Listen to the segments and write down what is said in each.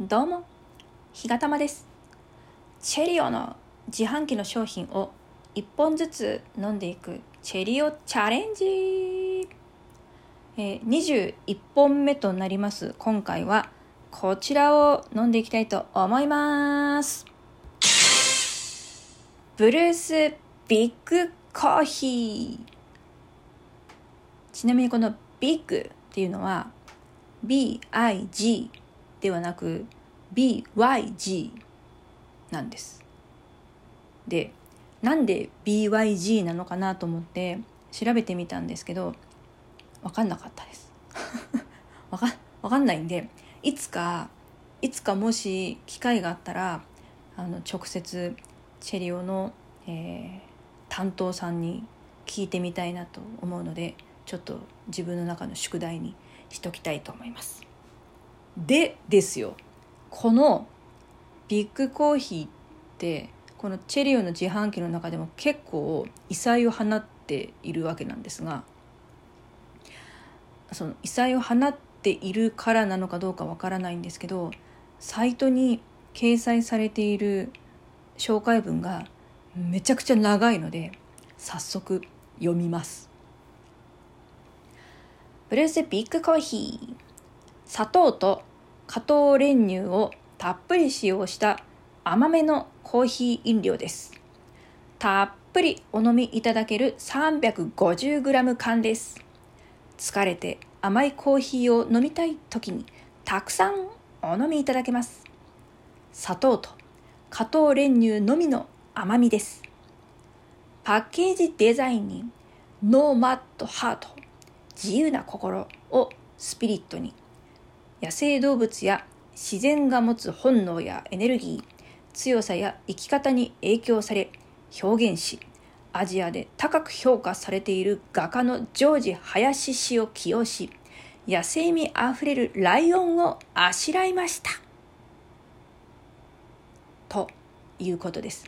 どうも、ひがたまです。チェリオの自販機の商品を1本ずつ飲んでいくチェリオチャレンジ、えー、21本目となります。今回はこちらを飲んでいきたいと思います。ブルースビッグコーヒー。ちなみにこのビッグっていうのは BIG ではなく BYG なんです。でなんで BYG なのかなと思って調べてみたんですけど分かんなかったです わか分かんないんでいつかいつかもし機会があったらあの直接チェリオの、えー、担当さんに聞いてみたいなと思うのでちょっと自分の中の宿題にしときたいと思います。でですよこのビッグコーヒーってこのチェリオの自販機の中でも結構異彩を放っているわけなんですがその異彩を放っているからなのかどうかわからないんですけどサイトに掲載されている紹介文がめちゃくちゃ長いので早速読みます。ブルースビッグコーヒー砂糖と加糖練乳をたっぷり使用した甘めのコーヒー飲料です。たっぷりお飲みいただける 350g 缶です。疲れて甘いコーヒーを飲みたい時にたくさんお飲みいただけます。砂糖と加糖練乳のみの甘みです。パッケージデザインにノーマットハート自由な心をスピリットに野生動物や自然が持つ本能やエネルギー強さや生き方に影響され表現しアジアで高く評価されている画家のジョージ林氏を起用し野生味あふれるライオンをあしらいました。ということです。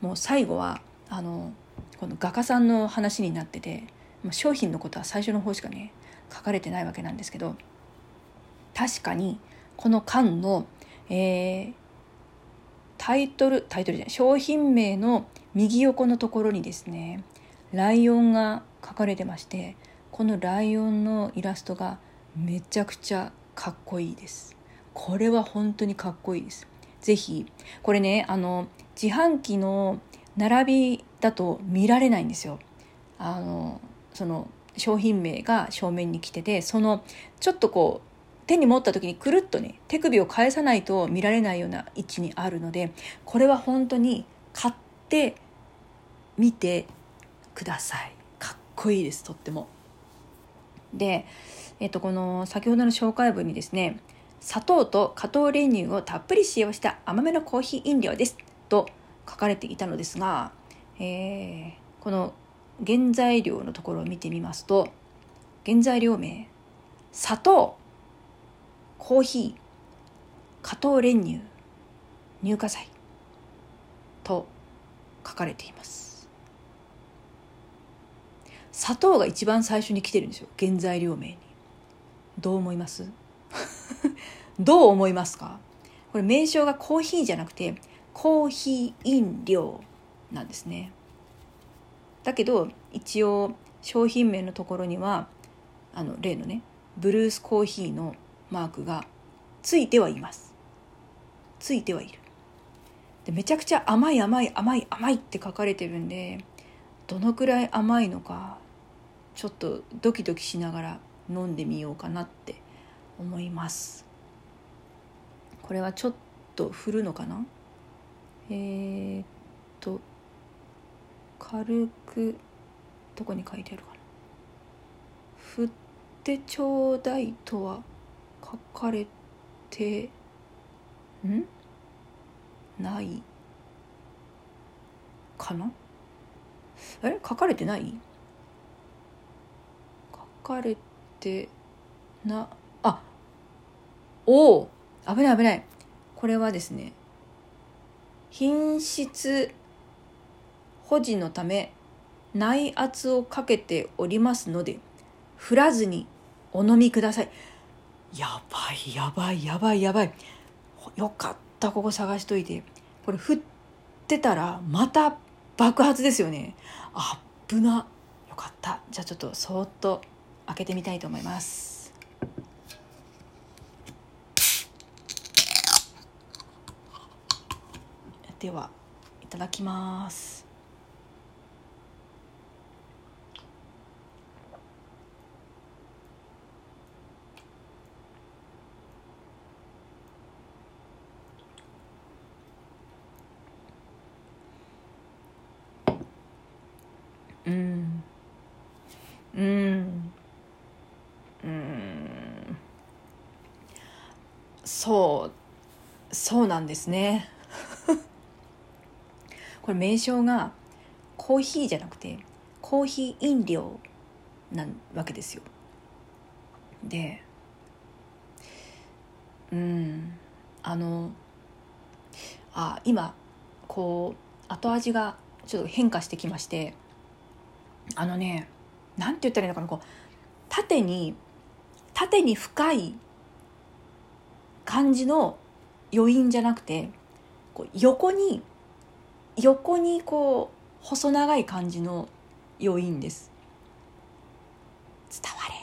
もう最後はあのこの画家さんの話になってて商品のことは最初の方しかね書かれてないわけなんですけど確かにこの缶の、えー、タイトルタイトルじゃない商品名の右横のところにですねライオンが書かれてましてこのライオンのイラストがめちゃくちゃかっこいいです。これは本当にかっこいいです。ぜひこれねあの自販機の並びだと見られないんですよ。あのその商品名が正面に来ててそのちょっとこう手に持った時にくるっとね手首を返さないと見られないような位置にあるのでこれは本当に買ってみてください。かっこいいですとっても。で、えっと、この先ほどの紹介文にですね砂糖と加糖練乳をたっぷり使用した甘めのコーヒー飲料ですと書かれていたのですが、えー、この原材料のところを見てみますと原材料名砂糖。コーヒー加糖練乳乳化剤と書かれています。砂糖が一番最初に来てるんですよ原材料名に。どう思います？どう思いますか？これ名称がコーヒーじゃなくてコーヒー飲料なんですね。だけど一応商品名のところにはあの例のねブルースコーヒーのマークがついてはいます。ついてはいる。でめちゃくちゃ甘い甘い甘い甘いって書かれてるんでどのくらい甘いのかちょっとドキドキしながら飲んでみようかなって思います。これはちょっと振るのかな？えー、っと軽くどこに書いてあるかな？振ってちょうだいとは書かれてん？ない。かな？あれ書かれてない？書かれてなあおお危ない危ない。これはですね品質保持のため内圧をかけておりますので振らずにお飲みくださいやばいやばいやばいやばい。よかったここ探しといて。これ振ってたらまた爆発ですよね。あっぶな。よかった。じゃあちょっとそっと開けてみたいと思います。ではいただきます。うん。うん。うん。そう。そうなんですね。これ名称がコーヒーじゃなくてコーヒー飲料なわけですよ。でうん。あのあ今こう後味がちょっと変化してきまして。あのねなんて言ったらいいのかなこう縦に縦に深い感じの余韻じゃなくてこう横に横にこう細長い感じの余韻です。伝われ。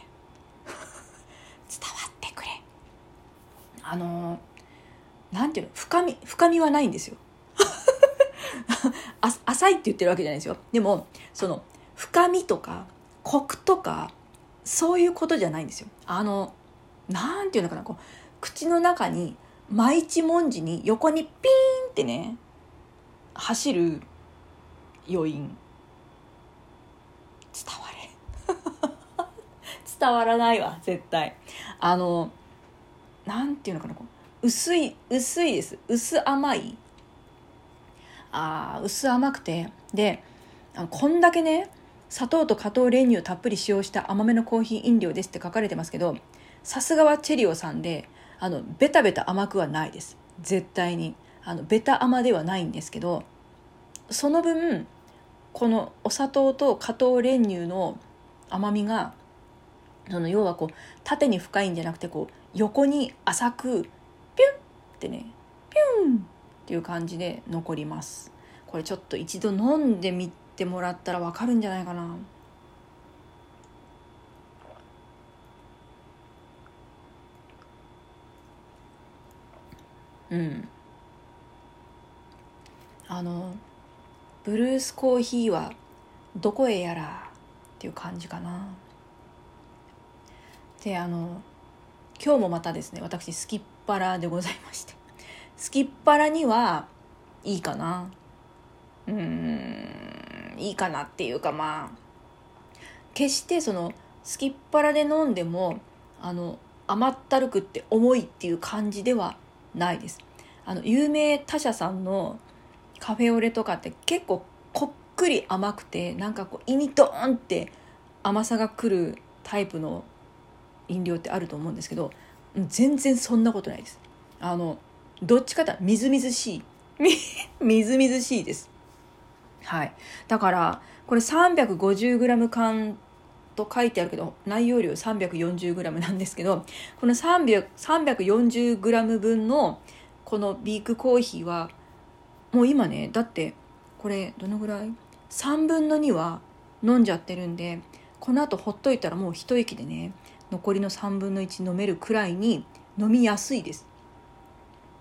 伝わってくれ。あのなんていうの深み深みはないんですよ。浅いって言ってるわけじゃないですよ。でもその深みとかコクとかそういうことじゃないんですよ。あのなんていうのかなこう口の中に毎一文字に横にピーンってね走る余韻。伝われ。伝わらないわ絶対。あのなんていうのかなこう薄い薄いです。薄甘い。あ薄甘くて。でこんだけね砂糖と加糖練乳をたっぷり使用した甘めのコーヒー飲料ですって書かれてますけどさすがはチェリオさんであのベタベタ甘くはないです。絶対に。あのベタ甘ではないんですけどその分このお砂糖と加糖練乳の甘みがその要はこう縦に深いんじゃなくてこう横に浅くピュンってねピュンっていう感じで残ります。これちょっと一度飲んでみてもらったらわかるんじゃないかな。うん。あのブルースコーヒーはどこへやらっていう感じかな。であの今日もまたですね私スキッパラでございまして。スキッパラにはいいかな。うん。いいかなっていうかまあ決してそのすきっ腹で飲んでもあの甘ったるくって重いっていう感じではないです。あの有名他社さんのカフェオレとかって結構こっくり甘くてなんかこう胃にドーンって甘さがくるタイプの飲料ってあると思うんですけど全然そんなことないです。あのどっちかとみずみずしい。みずみずしいです。はい。だから、これ 350g 缶と書いてあるけど、内容量 340g なんですけど、この 340g 分のこのビークコーヒーは、もう今ね、だって、これどのぐらい ?3 分の2は飲んじゃってるんで、この後ほっといたらもう一息でね、残りの3分の1飲めるくらいに飲みやすいです。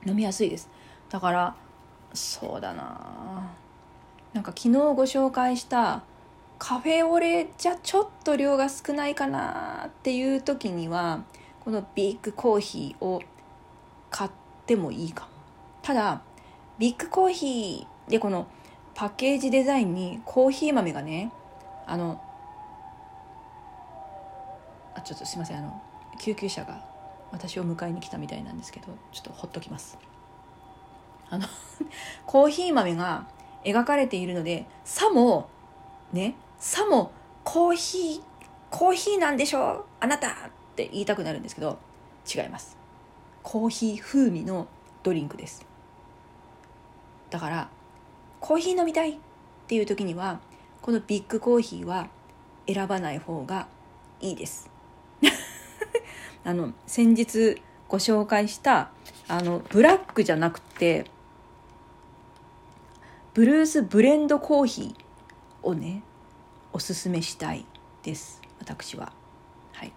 飲みやすいです。だから、そうだななんか昨日ご紹介したカフェオレじゃちょっと量が少ないかなっていう時にはこのビッグコーヒーを買ってもいいかも。ただビッグコーヒーでこのパッケージデザインにコーヒー豆がねあのあちょっとすいませんあの救急車が私を迎えに来たみたいなんですけどちょっとほっときます。あの コーヒー豆が描かれているのでさもねさもコーヒーコーヒーなんでしょうあなたって言いたくなるんですけど違います。コーヒー風味のドリンクです。だからコーヒー飲みたいっていう時にはこのビッグコーヒーは選ばない方がいいです。あの先日ご紹介したあのブラックじゃなくてブルースブレンドコーヒーをねおすすめしたいです。私は。はい。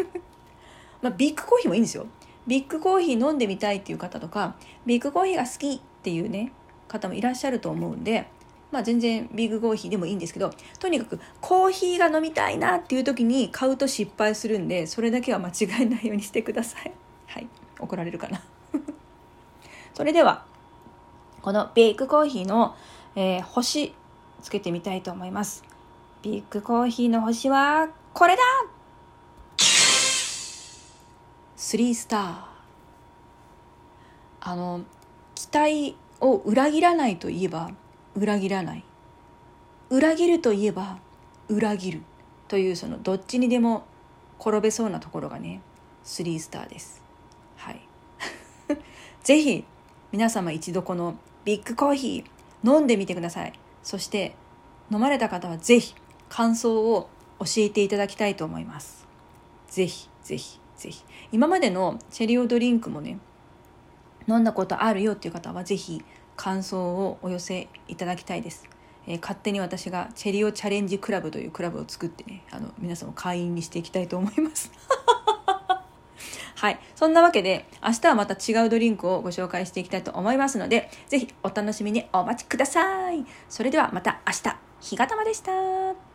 まあビッグコーヒーもいいんですよ。ビッグコーヒー飲んでみたいっていう方とかビッグコーヒーが好きっていうね方もいらっしゃると思うんでまあ全然ビッグコーヒーでもいいんですけどとにかくコーヒーが飲みたいなっていう時に買うと失敗するんでそれだけは間違えないようにしてください。はい。怒られるかな。それではこのビッグコーヒーの、えー、星つけてみたいと思います。ビッグコーヒーの星はこれだ！3スター。あの期待を裏切らないといえば裏切らない。裏切るといえば裏切る。というそのどっちにでも転べそうなところがね3スターです。はい。ぜひ皆様一度このビッグコーヒー飲んでみてくださいそして飲まれた方はぜひ感想を教えていただきたいと思いますぜひぜひぜひ今までのチェリオドリンクもね飲んだことあるよっていう方はぜひ感想をお寄せいただきたいです。えー、勝手に私がチェリオチャレンジクラブというクラブを作ってね、あの、皆さんを会員にしていきたいと思います。はい。そんなわけで、明日はまた違うドリンクをご紹介していきたいと思いますので、ぜひお楽しみにお待ちください。それではまた明日、日がたまでした。